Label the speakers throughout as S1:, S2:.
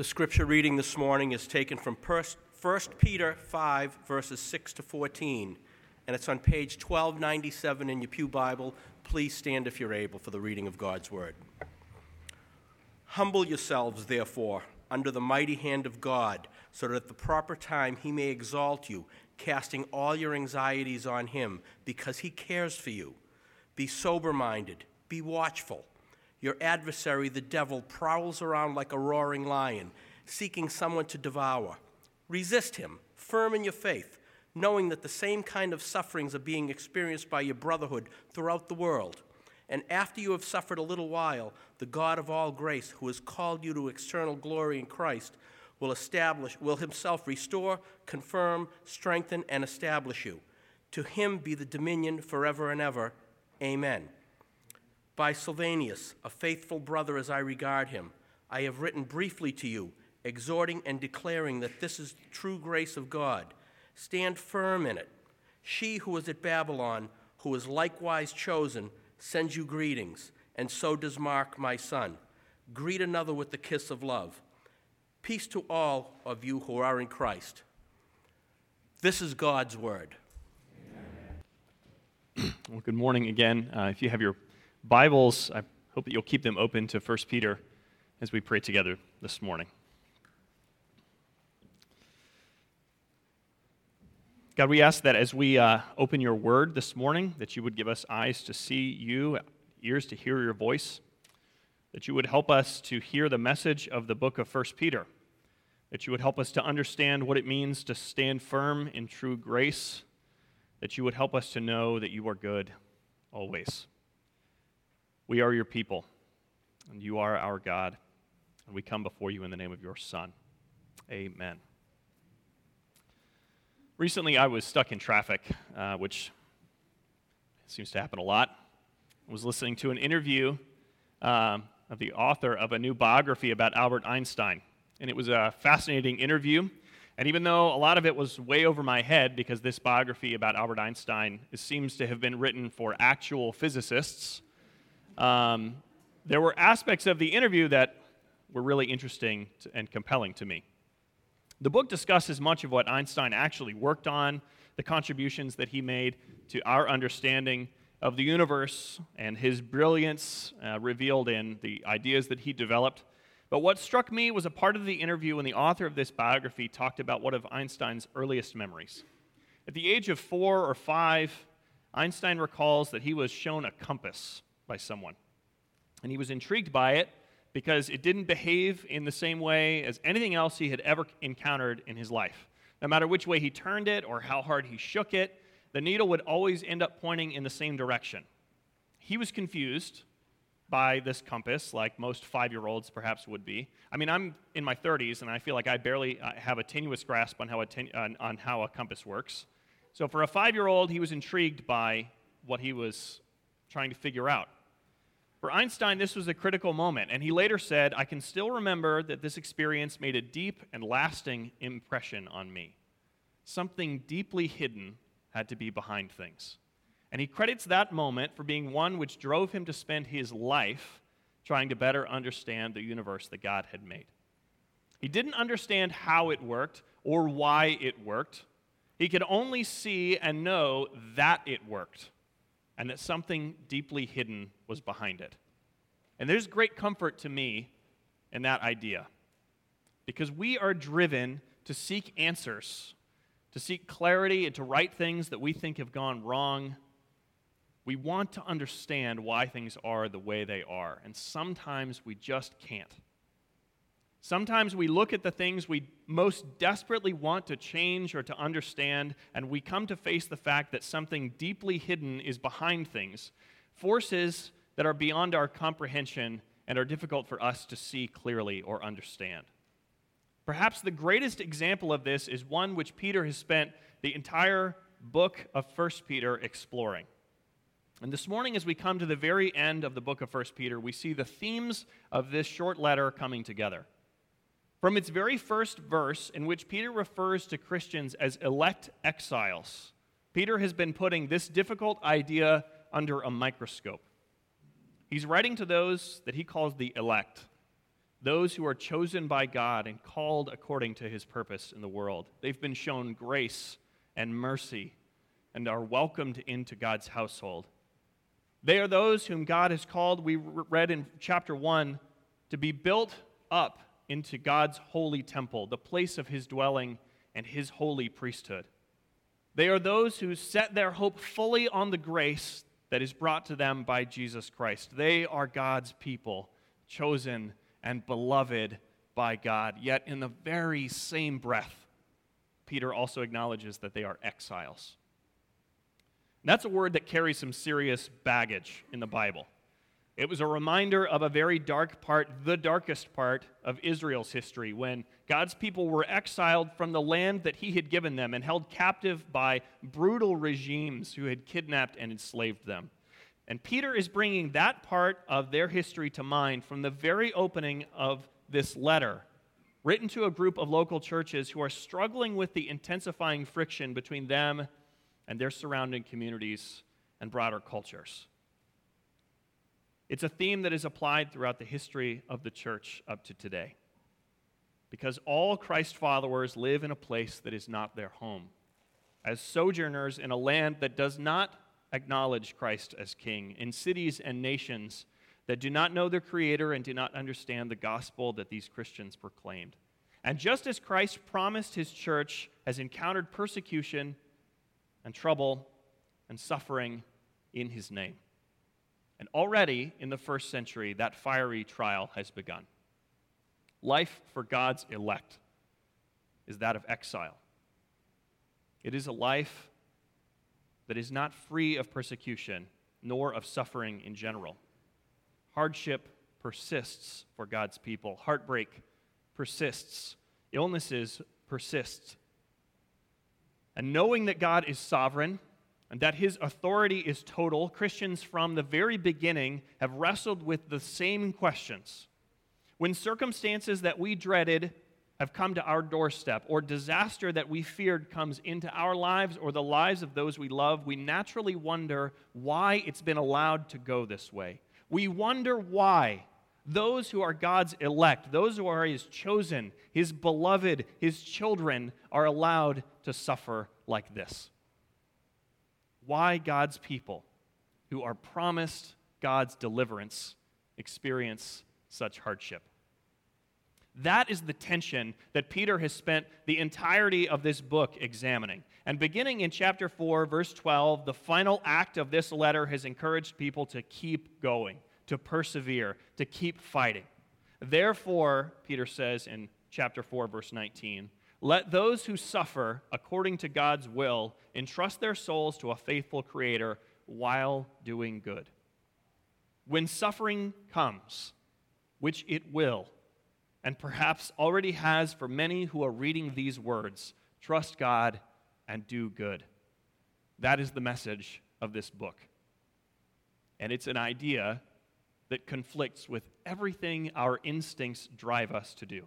S1: The scripture reading this morning is taken from 1 Peter 5, verses 6 to 14, and it's on page 1297 in your Pew Bible. Please stand if you're able for the reading of God's word. Humble yourselves, therefore, under the mighty hand of God, so that at the proper time he may exalt you, casting all your anxieties on him, because he cares for you. Be sober minded, be watchful. Your adversary, the devil, prowls around like a roaring lion, seeking someone to devour. Resist him, firm in your faith, knowing that the same kind of sufferings are being experienced by your brotherhood throughout the world. And after you have suffered a little while, the God of all grace, who has called you to external glory in Christ, will establish, will himself restore, confirm, strengthen, and establish you. To him be the dominion forever and ever. Amen. By Silvanus, a faithful brother as I regard him, I have written briefly to you, exhorting and declaring that this is the true grace of God. Stand firm in it. She who is at Babylon, who is likewise chosen, sends you greetings, and so does Mark, my son. Greet another with the kiss of love. Peace to all of you who are in Christ. This is God's word.
S2: Well, good morning again. Uh, if you have your Bibles, I hope that you'll keep them open to 1 Peter as we pray together this morning. God, we ask that as we uh, open your word this morning, that you would give us eyes to see you, ears to hear your voice, that you would help us to hear the message of the book of 1 Peter, that you would help us to understand what it means to stand firm in true grace, that you would help us to know that you are good always. We are your people, and you are our God, and we come before you in the name of your Son. Amen. Recently, I was stuck in traffic, uh, which seems to happen a lot. I was listening to an interview um, of the author of a new biography about Albert Einstein, and it was a fascinating interview. And even though a lot of it was way over my head, because this biography about Albert Einstein seems to have been written for actual physicists, um, there were aspects of the interview that were really interesting to, and compelling to me. The book discusses much of what Einstein actually worked on, the contributions that he made to our understanding of the universe, and his brilliance uh, revealed in the ideas that he developed. But what struck me was a part of the interview when the author of this biography talked about one of Einstein's earliest memories. At the age of four or five, Einstein recalls that he was shown a compass by someone. And he was intrigued by it because it didn't behave in the same way as anything else he had ever encountered in his life. No matter which way he turned it or how hard he shook it, the needle would always end up pointing in the same direction. He was confused by this compass, like most five year olds perhaps would be. I mean, I'm in my 30s, and I feel like I barely uh, have a tenuous grasp on how a, ten- on, on how a compass works. So, for a five year old, he was intrigued by what he was trying to figure out. For Einstein, this was a critical moment, and he later said, I can still remember that this experience made a deep and lasting impression on me. Something deeply hidden had to be behind things. And he credits that moment for being one which drove him to spend his life trying to better understand the universe that God had made. He didn't understand how it worked or why it worked. He could only see and know that it worked and that something deeply hidden was behind it. And there's great comfort to me in that idea because we are driven to seek answers, to seek clarity, and to right things that we think have gone wrong. We want to understand why things are the way they are, and sometimes we just can't. Sometimes we look at the things we most desperately want to change or to understand, and we come to face the fact that something deeply hidden is behind things, forces that are beyond our comprehension and are difficult for us to see clearly or understand. Perhaps the greatest example of this is one which Peter has spent the entire book of 1 Peter exploring. And this morning, as we come to the very end of the book of 1 Peter, we see the themes of this short letter coming together. From its very first verse, in which Peter refers to Christians as elect exiles, Peter has been putting this difficult idea under a microscope. He's writing to those that he calls the elect, those who are chosen by God and called according to his purpose in the world. They've been shown grace and mercy and are welcomed into God's household. They are those whom God has called, we read in chapter 1, to be built up into God's holy temple, the place of his dwelling and his holy priesthood. They are those who set their hope fully on the grace that is brought to them by Jesus Christ. They are God's people, chosen and beloved by God. Yet, in the very same breath, Peter also acknowledges that they are exiles. And that's a word that carries some serious baggage in the Bible. It was a reminder of a very dark part, the darkest part of Israel's history, when God's people were exiled from the land that He had given them and held captive by brutal regimes who had kidnapped and enslaved them. And Peter is bringing that part of their history to mind from the very opening of this letter, written to a group of local churches who are struggling with the intensifying friction between them and their surrounding communities and broader cultures. It's a theme that is applied throughout the history of the church up to today. Because all Christ followers live in a place that is not their home, as sojourners in a land that does not acknowledge Christ as king, in cities and nations that do not know their Creator and do not understand the gospel that these Christians proclaimed. And just as Christ promised his church has encountered persecution and trouble and suffering in his name. And already in the first century, that fiery trial has begun. Life for God's elect is that of exile. It is a life that is not free of persecution nor of suffering in general. Hardship persists for God's people, heartbreak persists, illnesses persist and knowing that God is sovereign and that his authority is total, Christians from the very beginning have wrestled with the same questions. When circumstances that we dreaded have come to our doorstep, or disaster that we feared comes into our lives or the lives of those we love, we naturally wonder why it's been allowed to go this way. We wonder why those who are God's elect, those who are His chosen, His beloved, His children, are allowed to suffer like this. Why God's people who are promised God's deliverance experience such hardship. That is the tension that Peter has spent the entirety of this book examining. And beginning in chapter 4, verse 12, the final act of this letter has encouraged people to keep going to persevere, to keep fighting. Therefore, Peter says in chapter 4, verse 19, let those who suffer according to God's will entrust their souls to a faithful Creator while doing good. When suffering comes, which it will, and perhaps already has for many who are reading these words, trust God and do good. That is the message of this book. And it's an idea that conflicts with everything our instincts drive us to do.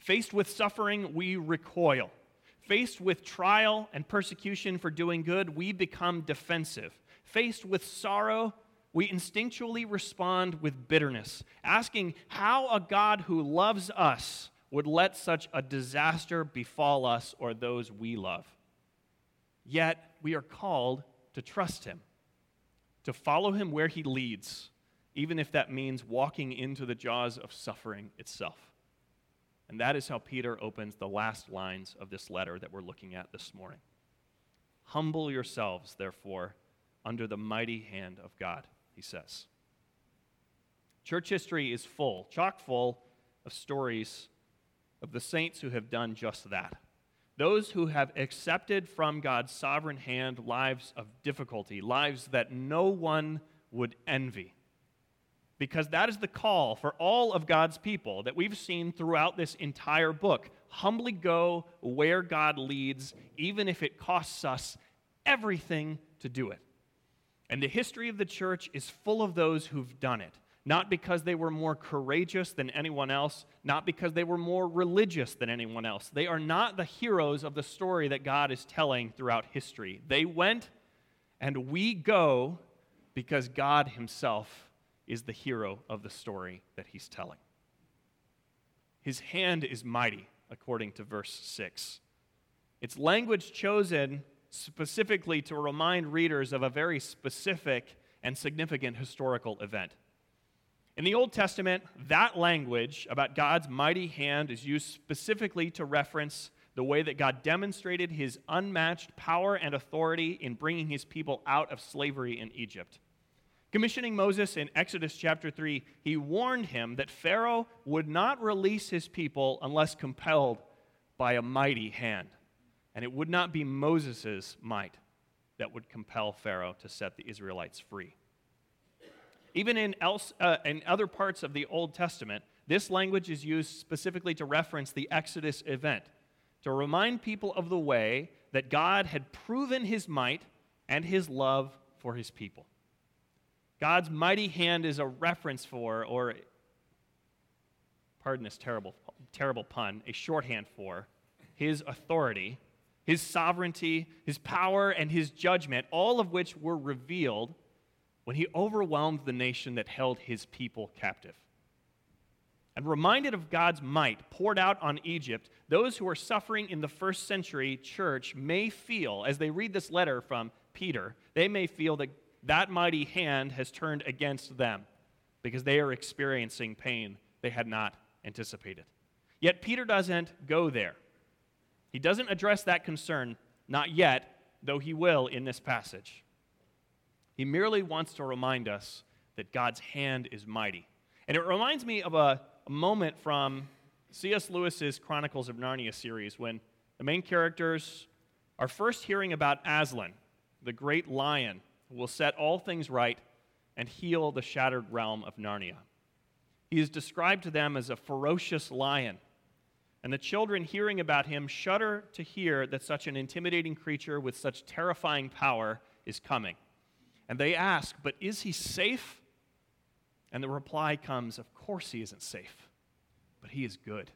S2: Faced with suffering, we recoil. Faced with trial and persecution for doing good, we become defensive. Faced with sorrow, we instinctually respond with bitterness, asking how a God who loves us would let such a disaster befall us or those we love. Yet, we are called to trust Him, to follow Him where He leads, even if that means walking into the jaws of suffering itself. And that is how Peter opens the last lines of this letter that we're looking at this morning. Humble yourselves, therefore, under the mighty hand of God, he says. Church history is full, chock full of stories of the saints who have done just that. Those who have accepted from God's sovereign hand lives of difficulty, lives that no one would envy because that is the call for all of God's people that we've seen throughout this entire book. Humbly go where God leads, even if it costs us everything to do it. And the history of the church is full of those who've done it. Not because they were more courageous than anyone else, not because they were more religious than anyone else. They are not the heroes of the story that God is telling throughout history. They went, and we go because God Himself is the hero of the story that he's telling. His hand is mighty, according to verse 6. It's language chosen specifically to remind readers of a very specific and significant historical event. In the Old Testament, that language about God's mighty hand is used specifically to reference the way that God demonstrated his unmatched power and authority in bringing his people out of slavery in Egypt. Commissioning Moses in Exodus chapter 3, he warned him that Pharaoh would not release his people unless compelled by a mighty hand. And it would not be Moses' might that would compel Pharaoh to set the Israelites free. Even in, else, uh, in other parts of the Old Testament, this language is used specifically to reference the Exodus event, to remind people of the way that God had proven his might and his love for his people. God's mighty hand is a reference for, or pardon this terrible, terrible pun, a shorthand for his authority, his sovereignty, his power, and his judgment, all of which were revealed when he overwhelmed the nation that held his people captive. And reminded of God's might poured out on Egypt, those who are suffering in the first century church may feel, as they read this letter from Peter, they may feel that that mighty hand has turned against them because they are experiencing pain they had not anticipated. Yet Peter doesn't go there. He doesn't address that concern, not yet, though he will in this passage. He merely wants to remind us that God's hand is mighty. And it reminds me of a, a moment from C.S. Lewis's Chronicles of Narnia series when the main characters are first hearing about Aslan, the great lion will set all things right and heal the shattered realm of Narnia. He is described to them as a ferocious lion. And the children, hearing about him, shudder to hear that such an intimidating creature with such terrifying power is coming. And they ask, But is he safe? And the reply comes, Of course he isn't safe, but he is good.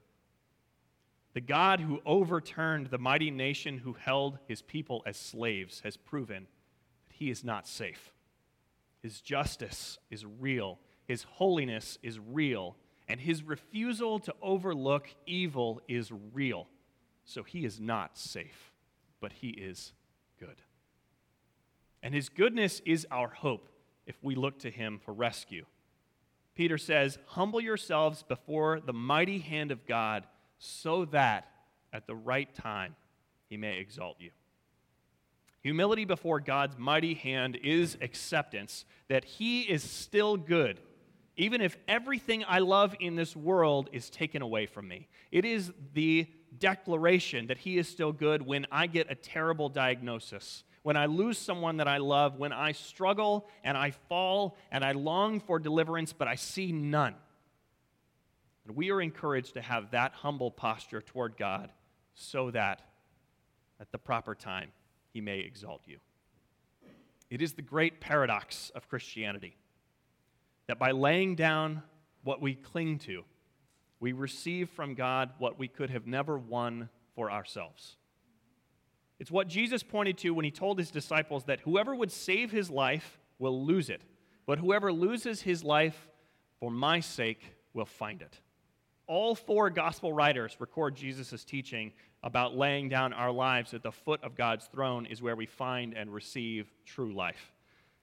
S2: The God who overturned the mighty nation who held his people as slaves has proven he is not safe. His justice is real, his holiness is real, and his refusal to overlook evil is real. So he is not safe, but he is good. And his goodness is our hope if we look to him for rescue. Peter says, Humble yourselves before the mighty hand of God, so that at the right time he may exalt you. Humility before God's mighty hand is acceptance that he is still good, even if everything I love in this world is taken away from me. It is the declaration that he is still good when I get a terrible diagnosis when I lose someone that I love, when I struggle and I fall and I long for deliverance, but I see none. And we are encouraged to have that humble posture toward God so that at the proper time he may exalt you. It is the great paradox of Christianity that by laying down what we cling to, we receive from God what we could have never won for ourselves. It's what Jesus pointed to when he told his disciples that whoever would save his life will lose it, but whoever loses his life for my sake will find it. All four gospel writers record Jesus' teaching about laying down our lives at the foot of God's throne is where we find and receive true life.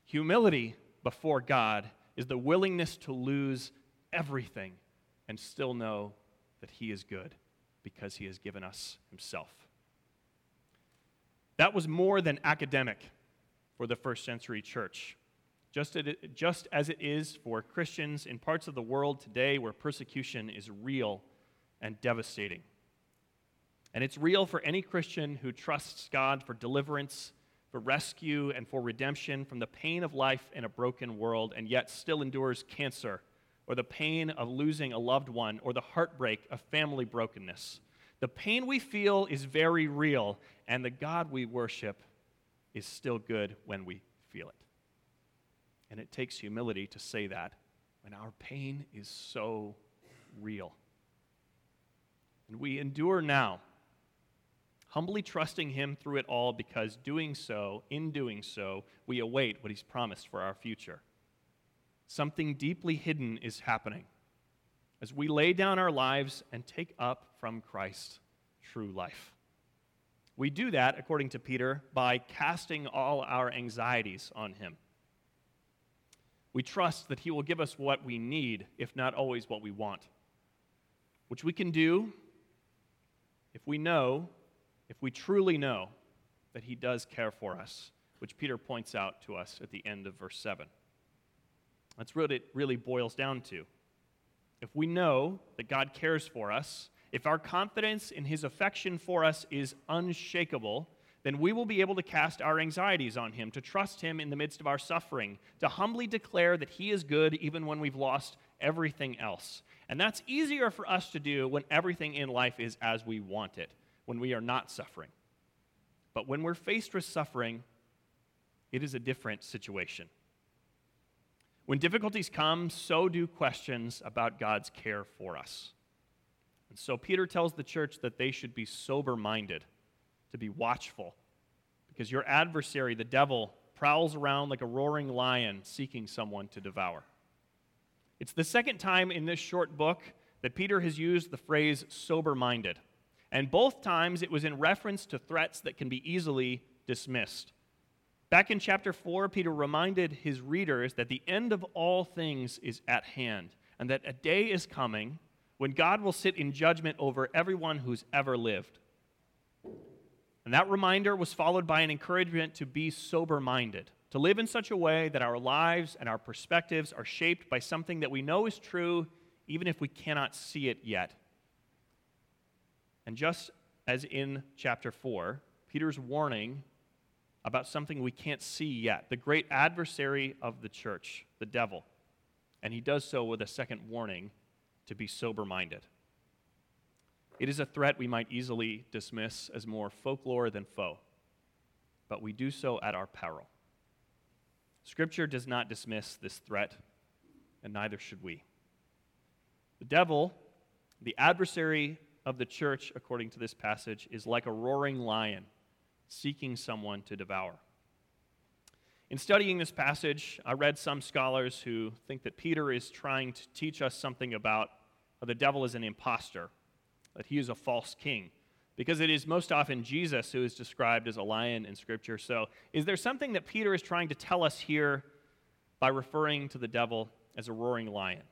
S2: Humility before God is the willingness to lose everything and still know that He is good because He has given us Himself. That was more than academic for the first century church. Just, as it is for Christians in parts of the world today where persecution is real and devastating. And it's real for any Christian who trusts God for deliverance, for rescue, and for redemption from the pain of life in a broken world, and yet still endures cancer, or the pain of losing a loved one, or the heartbreak of family brokenness. The pain we feel is very real, and the God we worship is still good when we feel it. And it takes humility to say that when our pain is so real. And we endure now, humbly trusting Him through it all because doing so, in doing so, we await what He's promised for our future. Something deeply hidden is happening as we lay down our lives and take up from Christ true life. We do that, according to Peter, by casting all our anxieties on him. We trust that he will give us what we need, if not always what we want, which we can do if we know, if we truly know that he does care for us, which Peter points out to us at the end of verse 7. That's what it really boils down to. If we know that God cares for us, if our confidence in his affection for us is unshakable, then we will be able to cast our anxieties on him, to trust him in the midst of our suffering, to humbly declare that he is good even when we've lost everything else. And that's easier for us to do when everything in life is as we want it, when we are not suffering. But when we're faced with suffering, it is a different situation. When difficulties come, so do questions about God's care for us. And so Peter tells the church that they should be sober minded, to be watchful, because your adversary, the devil, prowls around like a roaring lion seeking someone to devour. It's the second time in this short book that Peter has used the phrase sober minded. And both times it was in reference to threats that can be easily dismissed. Back in chapter 4, Peter reminded his readers that the end of all things is at hand, and that a day is coming when God will sit in judgment over everyone who's ever lived. And that reminder was followed by an encouragement to be sober minded, to live in such a way that our lives and our perspectives are shaped by something that we know is true, even if we cannot see it yet. And just as in chapter 4, Peter's warning about something we can't see yet the great adversary of the church, the devil. And he does so with a second warning to be sober minded. It is a threat we might easily dismiss as more folklore than foe, but we do so at our peril. Scripture does not dismiss this threat, and neither should we. The devil, the adversary of the church, according to this passage, is like a roaring lion seeking someone to devour. In studying this passage, I read some scholars who think that Peter is trying to teach us something about the devil is an impostor, that he is a false king, because it is most often Jesus who is described as a lion in Scripture. So, is there something that Peter is trying to tell us here by referring to the devil as a roaring lion?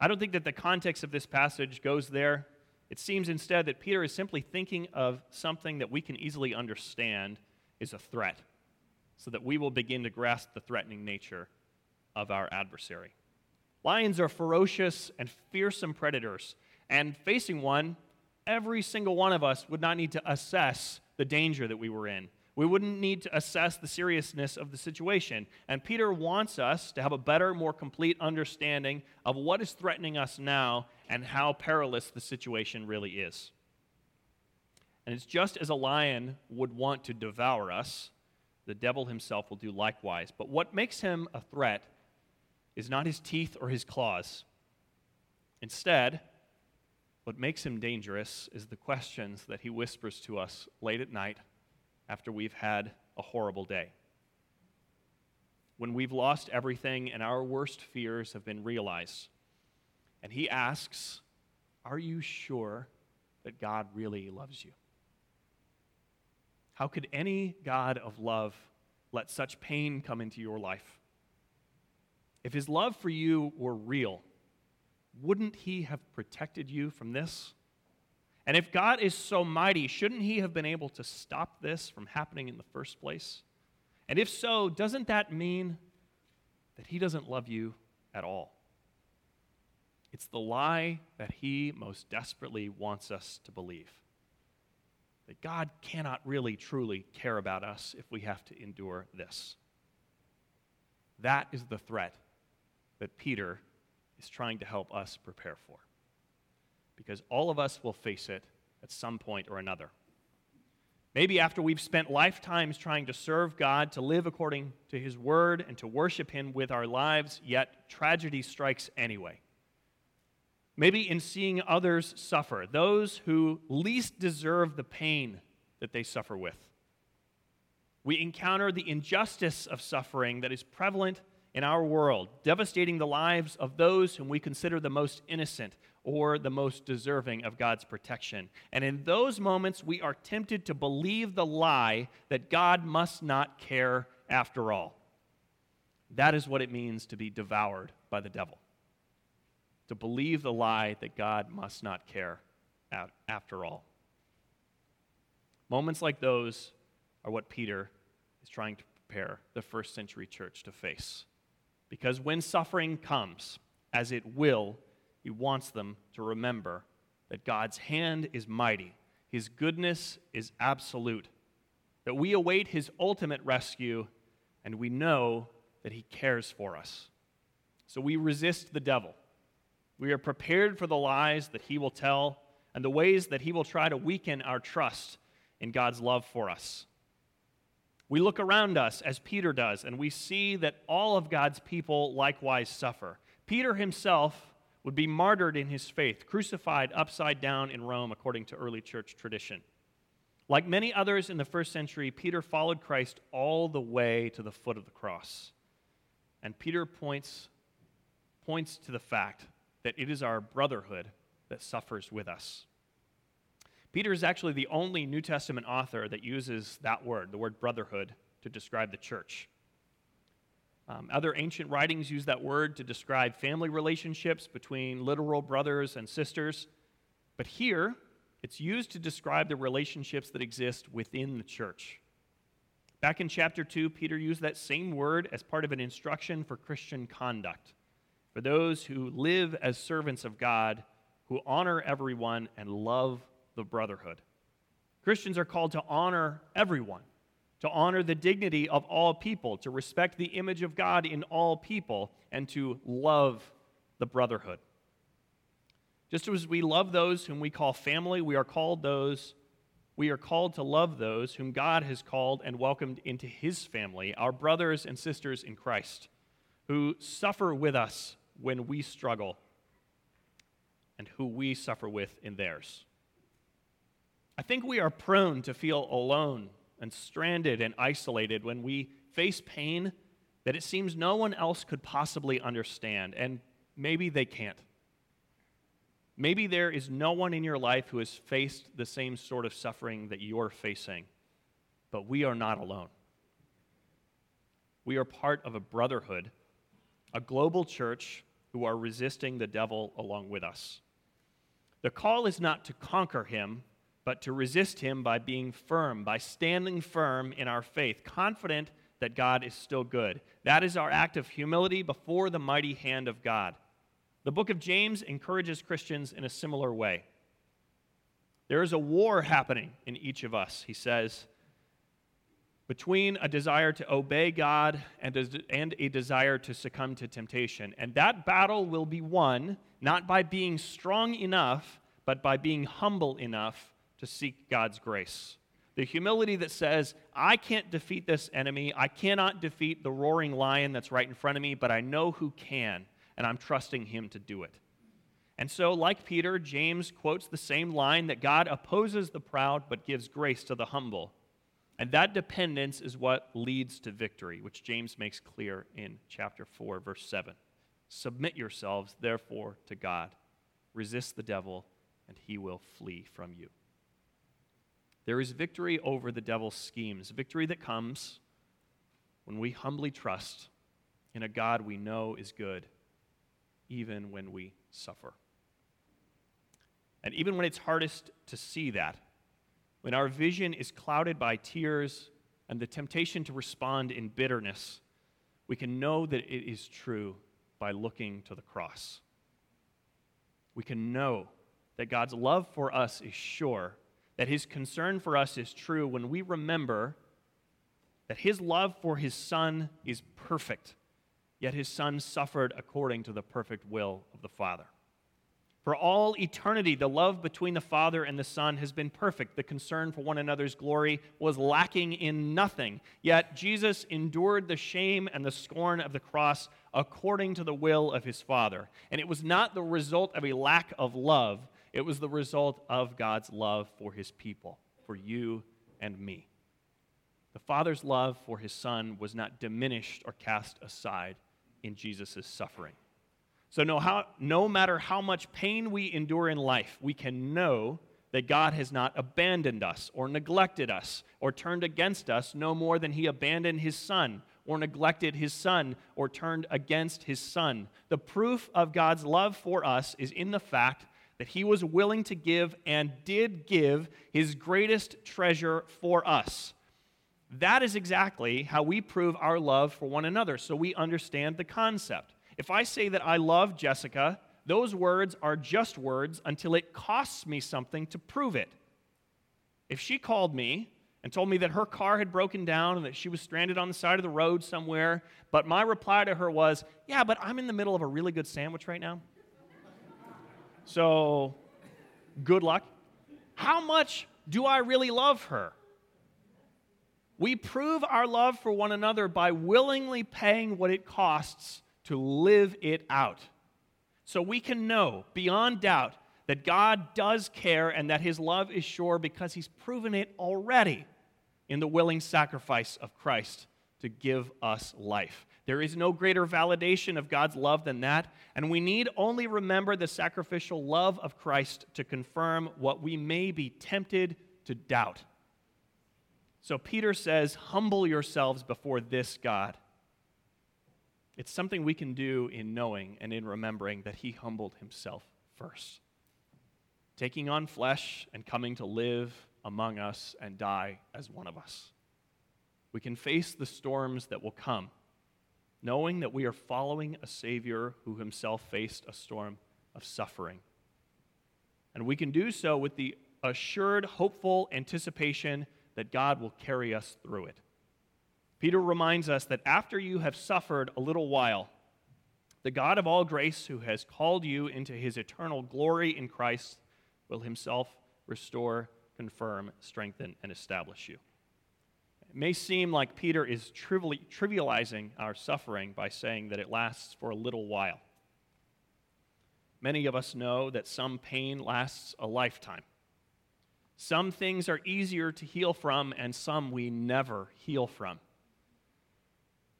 S2: I don't think that the context of this passage goes there. It seems instead that Peter is simply thinking of something that we can easily understand is a threat so that we will begin to grasp the threatening nature of our adversary. Lions are ferocious and fearsome predators, and facing one, every single one of us would not need to assess the danger that we were in. We wouldn't need to assess the seriousness of the situation. And Peter wants us to have a better, more complete understanding of what is threatening us now and how perilous the situation really is. And it's just as a lion would want to devour us, the devil himself will do likewise. But what makes him a threat is not his teeth or his claws. Instead, what makes him dangerous is the questions that he whispers to us late at night after we've had a horrible day. When we've lost everything and our worst fears have been realized. And he asks, Are you sure that God really loves you? How could any God of love let such pain come into your life? If his love for you were real, wouldn't he have protected you from this? And if God is so mighty, shouldn't he have been able to stop this from happening in the first place? And if so, doesn't that mean that he doesn't love you at all? It's the lie that he most desperately wants us to believe that God cannot really, truly care about us if we have to endure this. That is the threat that Peter is trying to help us prepare for. Because all of us will face it at some point or another. Maybe after we've spent lifetimes trying to serve God, to live according to His word, and to worship Him with our lives, yet tragedy strikes anyway. Maybe in seeing others suffer, those who least deserve the pain that they suffer with. We encounter the injustice of suffering that is prevalent in our world, devastating the lives of those whom we consider the most innocent or the most deserving of God's protection. And in those moments, we are tempted to believe the lie that God must not care after all. That is what it means to be devoured by the devil. To believe the lie that God must not care after all. Moments like those are what Peter is trying to prepare the first century church to face. Because when suffering comes, as it will, he wants them to remember that God's hand is mighty, his goodness is absolute, that we await his ultimate rescue, and we know that he cares for us. So we resist the devil. We are prepared for the lies that he will tell and the ways that he will try to weaken our trust in God's love for us. We look around us as Peter does, and we see that all of God's people likewise suffer. Peter himself would be martyred in his faith, crucified upside down in Rome, according to early church tradition. Like many others in the first century, Peter followed Christ all the way to the foot of the cross. And Peter points, points to the fact that it is our brotherhood that suffers with us. Peter is actually the only New Testament author that uses that word, the word brotherhood, to describe the church. Um, other ancient writings use that word to describe family relationships between literal brothers and sisters. But here, it's used to describe the relationships that exist within the church. Back in chapter 2, Peter used that same word as part of an instruction for Christian conduct, for those who live as servants of God, who honor everyone and love the brotherhood. Christians are called to honor everyone, to honor the dignity of all people, to respect the image of God in all people, and to love the brotherhood. Just as we love those whom we call family, we are called those we are called to love those whom God has called and welcomed into his family, our brothers and sisters in Christ, who suffer with us when we struggle and who we suffer with in theirs. I think we are prone to feel alone and stranded and isolated when we face pain that it seems no one else could possibly understand, and maybe they can't. Maybe there is no one in your life who has faced the same sort of suffering that you're facing, but we are not alone. We are part of a brotherhood, a global church who are resisting the devil along with us. The call is not to conquer him, but to resist him by being firm, by standing firm in our faith, confident that God is still good. That is our act of humility before the mighty hand of God. The book of James encourages Christians in a similar way. There is a war happening in each of us, he says, between a desire to obey God and a, and a desire to succumb to temptation. And that battle will be won not by being strong enough, but by being humble enough to seek God's grace. The humility that says, I can't defeat this enemy. I cannot defeat the roaring lion that's right in front of me, but I know who can, and I'm trusting him to do it. And so, like Peter, James quotes the same line that God opposes the proud but gives grace to the humble. And that dependence is what leads to victory, which James makes clear in chapter 4, verse 7. Submit yourselves, therefore, to God. Resist the devil, and he will flee from you. There is victory over the devil's schemes, victory that comes when we humbly trust in a God we know is good, even when we suffer. And even when it's hardest to see that, when our vision is clouded by tears and the temptation to respond in bitterness, we can know that it is true by looking to the cross. We can know that God's love for us is sure that his concern for us is true when we remember that his love for his son is perfect, yet his son suffered according to the perfect will of the Father. For all eternity, the love between the Father and the Son has been perfect. The concern for one another's glory was lacking in nothing. Yet Jesus endured the shame and the scorn of the cross according to the will of his Father. And it was not the result of a lack of love, it was the result of God's love for his people, for you and me. The Father's love for his Son was not diminished or cast aside, in Jesus' suffering. So, no, how, no matter how much pain we endure in life, we can know that God has not abandoned us or neglected us or turned against us no more than he abandoned his son or neglected his son or turned against his son. The proof of God's love for us is in the fact that he was willing to give and did give his greatest treasure for us. That is exactly how we prove our love for one another, so we understand the concept. If I say that I love Jessica, those words are just words until it costs me something to prove it. If she called me and told me that her car had broken down and that she was stranded on the side of the road somewhere, but my reply to her was, Yeah, but I'm in the middle of a really good sandwich right now. so, good luck. How much do I really love her? We prove our love for one another by willingly paying what it costs to live it out. So we can know beyond doubt that God does care and that his love is sure because he's proven it already in the willing sacrifice of Christ to give us life. There is no greater validation of God's love than that, and we need only remember the sacrificial love of Christ to confirm what we may be tempted to doubt. So Peter says, Humble yourselves before this God. It's something we can do in knowing and in remembering that he humbled himself first, taking on flesh and coming to live among us and die as one of us. We can face the storms that will come, knowing that we are following a Savior who himself faced a storm of suffering. And we can do so with the assured, hopeful anticipation that God will carry us through it. Peter reminds us that after you have suffered a little while, the God of all grace, who has called you into his eternal glory in Christ, will himself restore, confirm, strengthen, and establish you. It may seem like Peter is trivializing our suffering by saying that it lasts for a little while. Many of us know that some pain lasts a lifetime. Some things are easier to heal from, and some we never heal from.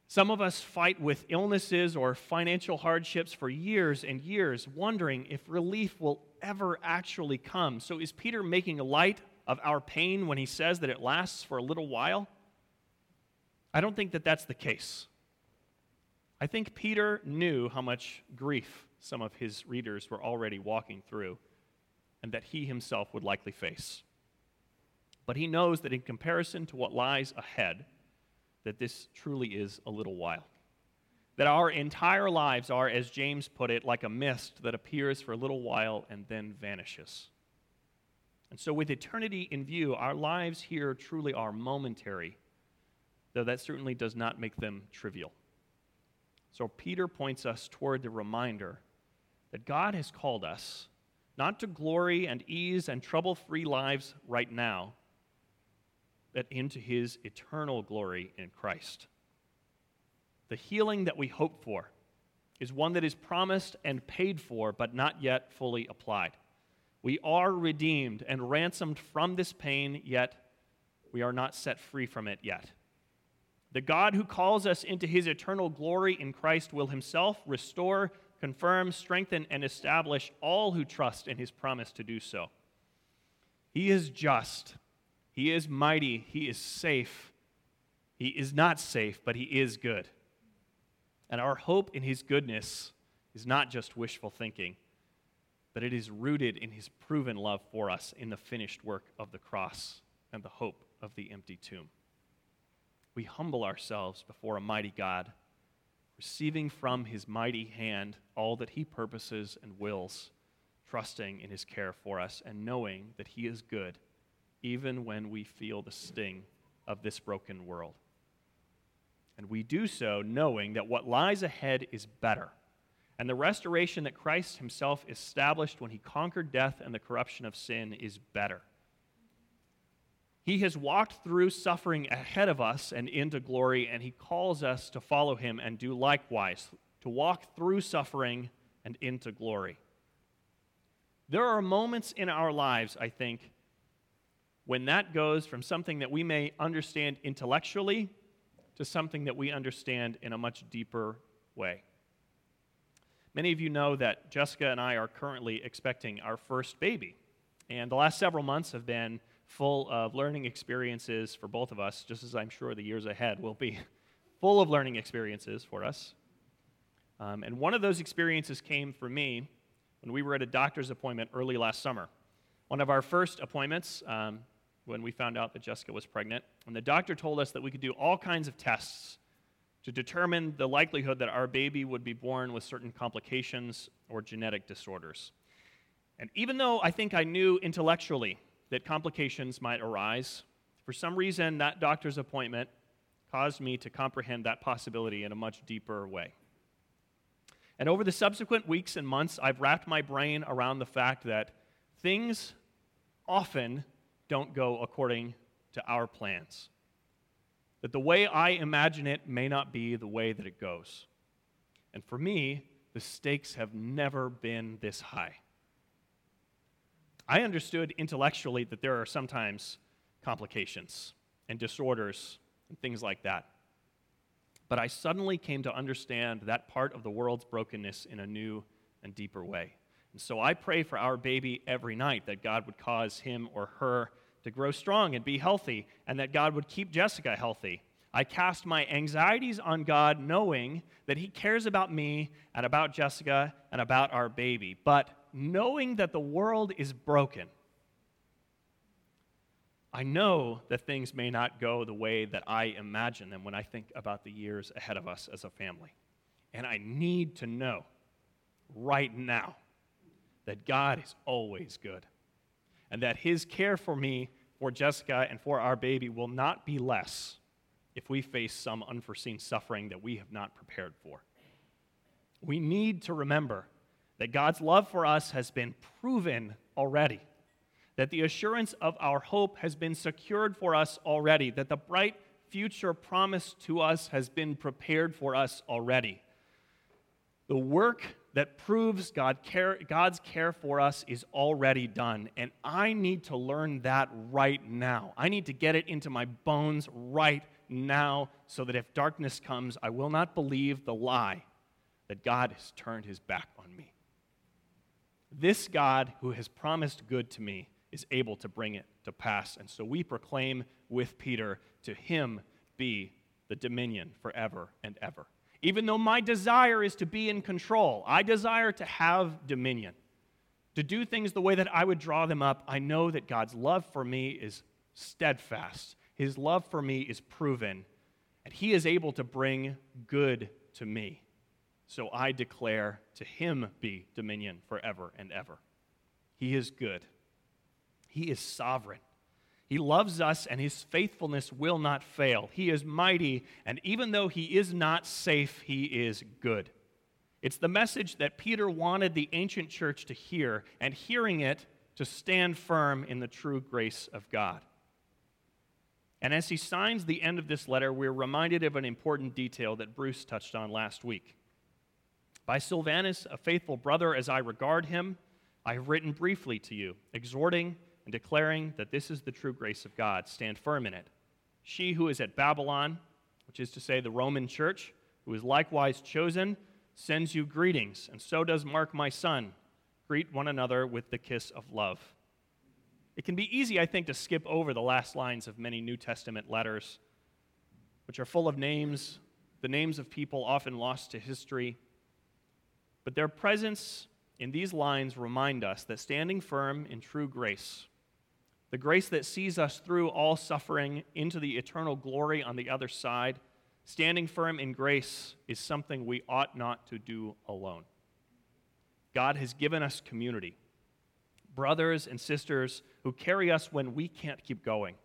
S2: Some of us fight with illnesses or financial hardships for years and years, wondering if relief will ever actually come. So, is Peter making light of our pain when he says that it lasts for a little while? I don't think that that's the case. I think Peter knew how much grief some of his readers were already walking through and that he himself would likely face. But he knows that in comparison to what lies ahead, that this truly is a little while. That our entire lives are, as James put it, like a mist that appears for a little while and then vanishes. And so, with eternity in view, our lives here truly are momentary, though that certainly does not make them trivial. So, Peter points us toward the reminder that God has called us not to glory and ease and trouble free lives right now into his eternal glory in Christ. The healing that we hope for is one that is promised and paid for, but not yet fully applied. We are redeemed and ransomed from this pain, yet we are not set free from it yet. The God who calls us into his eternal glory in Christ will himself restore, confirm, strengthen, and establish all who trust in his promise to do so. He is just he is mighty. He is safe. He is not safe, but He is good. And our hope in His goodness is not just wishful thinking, but it is rooted in His proven love for us in the finished work of the cross and the hope of the empty tomb. We humble ourselves before a mighty God, receiving from His mighty hand all that He purposes and wills, trusting in His care for us and knowing that He is good even when we feel the sting of this broken world. And we do so knowing that what lies ahead is better. And the restoration that Christ himself established when he conquered death and the corruption of sin is better. He has walked through suffering ahead of us and into glory, and he calls us to follow him and do likewise, to walk through suffering and into glory. There are moments in our lives, I think, when that goes from something that we may understand intellectually to something that we understand in a much deeper way. Many of you know that Jessica and I are currently expecting our first baby. And the last several months have been full of learning experiences for both of us, just as I'm sure the years ahead will be full of learning experiences for us. Um, and one of those experiences came for me when we were at a doctor's appointment early last summer. One of our first appointments, um, when we found out that Jessica was pregnant, and the doctor told us that we could do all kinds of tests to determine the likelihood that our baby would be born with certain complications or genetic disorders. And even though I think I knew intellectually that complications might arise, for some reason that doctor's appointment caused me to comprehend that possibility in a much deeper way. And over the subsequent weeks and months, I've wrapped my brain around the fact that things often don't go according to our plans. That the way I imagine it may not be the way that it goes. And for me, the stakes have never been this high. I understood intellectually that there are sometimes complications and disorders and things like that. But I suddenly came to understand that part of the world's brokenness in a new and deeper way. And so I pray for our baby every night that God would cause him or her to grow strong and be healthy, and that God would keep Jessica healthy. I cast my anxieties on God, knowing that He cares about me and about Jessica and about our baby. But knowing that the world is broken, I know that things may not go the way that I imagine them when I think about the years ahead of us as a family. And I need to know right now that God is always good and that His care for me, for Jessica, and for our baby will not be less if we face some unforeseen suffering that we have not prepared for. We need to remember that God's love for us has been proven already, that the assurance of our hope has been secured for us already, that the bright future promised to us has been prepared for us already. The work that proves God care, God's care for us is already done, and I need to learn that right now. I need to get it into my bones right now so that if darkness comes, I will not believe the lie that God has turned his back on me. This God who has promised good to me is able to bring it to pass. And so we proclaim with Peter, to him be the dominion forever and ever. Even though my desire is to be in control, I desire to have dominion, to do things the way that I would draw them up, I know that God's love for me is steadfast. His love for me is proven, and He is able to bring good to me. So I declare to him be dominion forever and ever. He is good, he is sovereign. He loves us, and his faithfulness will not fail. He is mighty, and even though he is not safe, he is good. It's the message that Peter wanted the ancient church to hear, and hearing it, to stand firm in the true grace of God. And as he signs the end of this letter, we're reminded of an important detail that Bruce touched on last week. By Silvanus, a faithful brother as I regard him, I have written briefly to you, exhorting and declaring that this is the true grace of God. Stand firm in it. She who is at Babylon, which is to say the Roman church, who is likewise chosen, sends you greetings, and so does Mark, my son. Greet one another with the kiss of love. It can be easy, I think, to skip over the last lines of many New Testament letters, which are full of names, the names of people often lost to history but their presence in these lines remind us that standing firm in true grace, the grace that sees us through all suffering into the eternal glory on the other side, standing firm in grace is something we ought not to do alone. God has given us community, brothers and sisters who carry us when we can't keep going,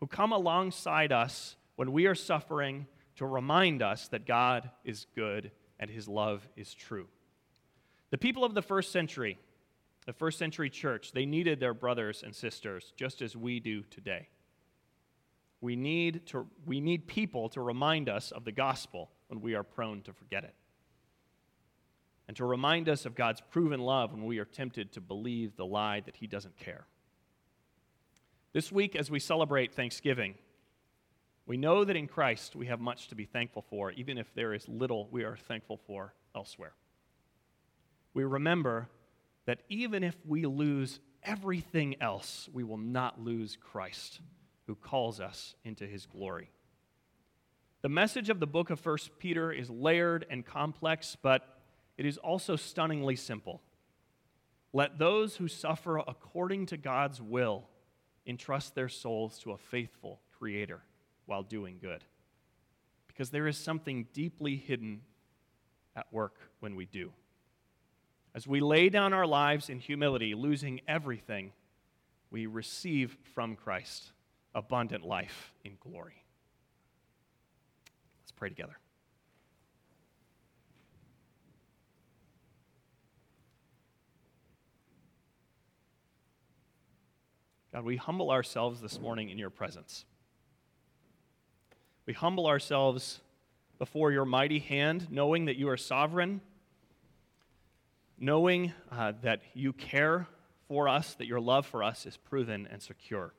S2: who come alongside us when we are suffering to remind us that God is good and his love is true. The people of the first century, the first century church, they needed their brothers and sisters just as we do today. We need, to, we need people to remind us of the gospel when we are prone to forget it. And to remind us of God's proven love when we are tempted to believe the lie that He doesn't care. This week, as we celebrate Thanksgiving, we know that in Christ we have much to be thankful for, even if there is little we are thankful for elsewhere. we remember that even if we lose everything else, we will not lose Christ, who calls us into his glory. The message of the book of 1 Peter is layered and complex, but it is also stunningly simple. Let those who suffer according to God's will entrust their souls to a faithful Creator while doing good. Because there is something deeply hidden at work when we do. As we lay down our lives in humility, losing everything, we receive from Christ abundant life in glory. Let's pray together. God, we humble ourselves this morning in your presence. We humble ourselves before your mighty hand, knowing that you are sovereign, knowing uh, that you care for us, that your love for us is proven and secure.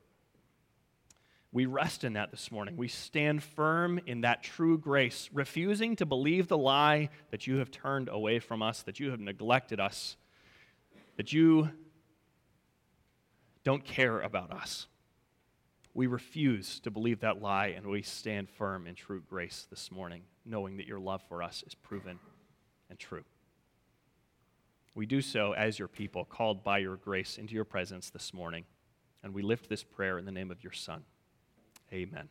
S2: We rest in that this morning. We stand firm in that true grace, refusing to believe the lie that you have turned away from us, that you have neglected us, that you don't care about us. We refuse to believe that lie and we stand firm in true grace this morning, knowing that your love for us is proven and true. We do so as your people, called by your grace into your presence this morning. And we lift this prayer in the name of your Son. Amen.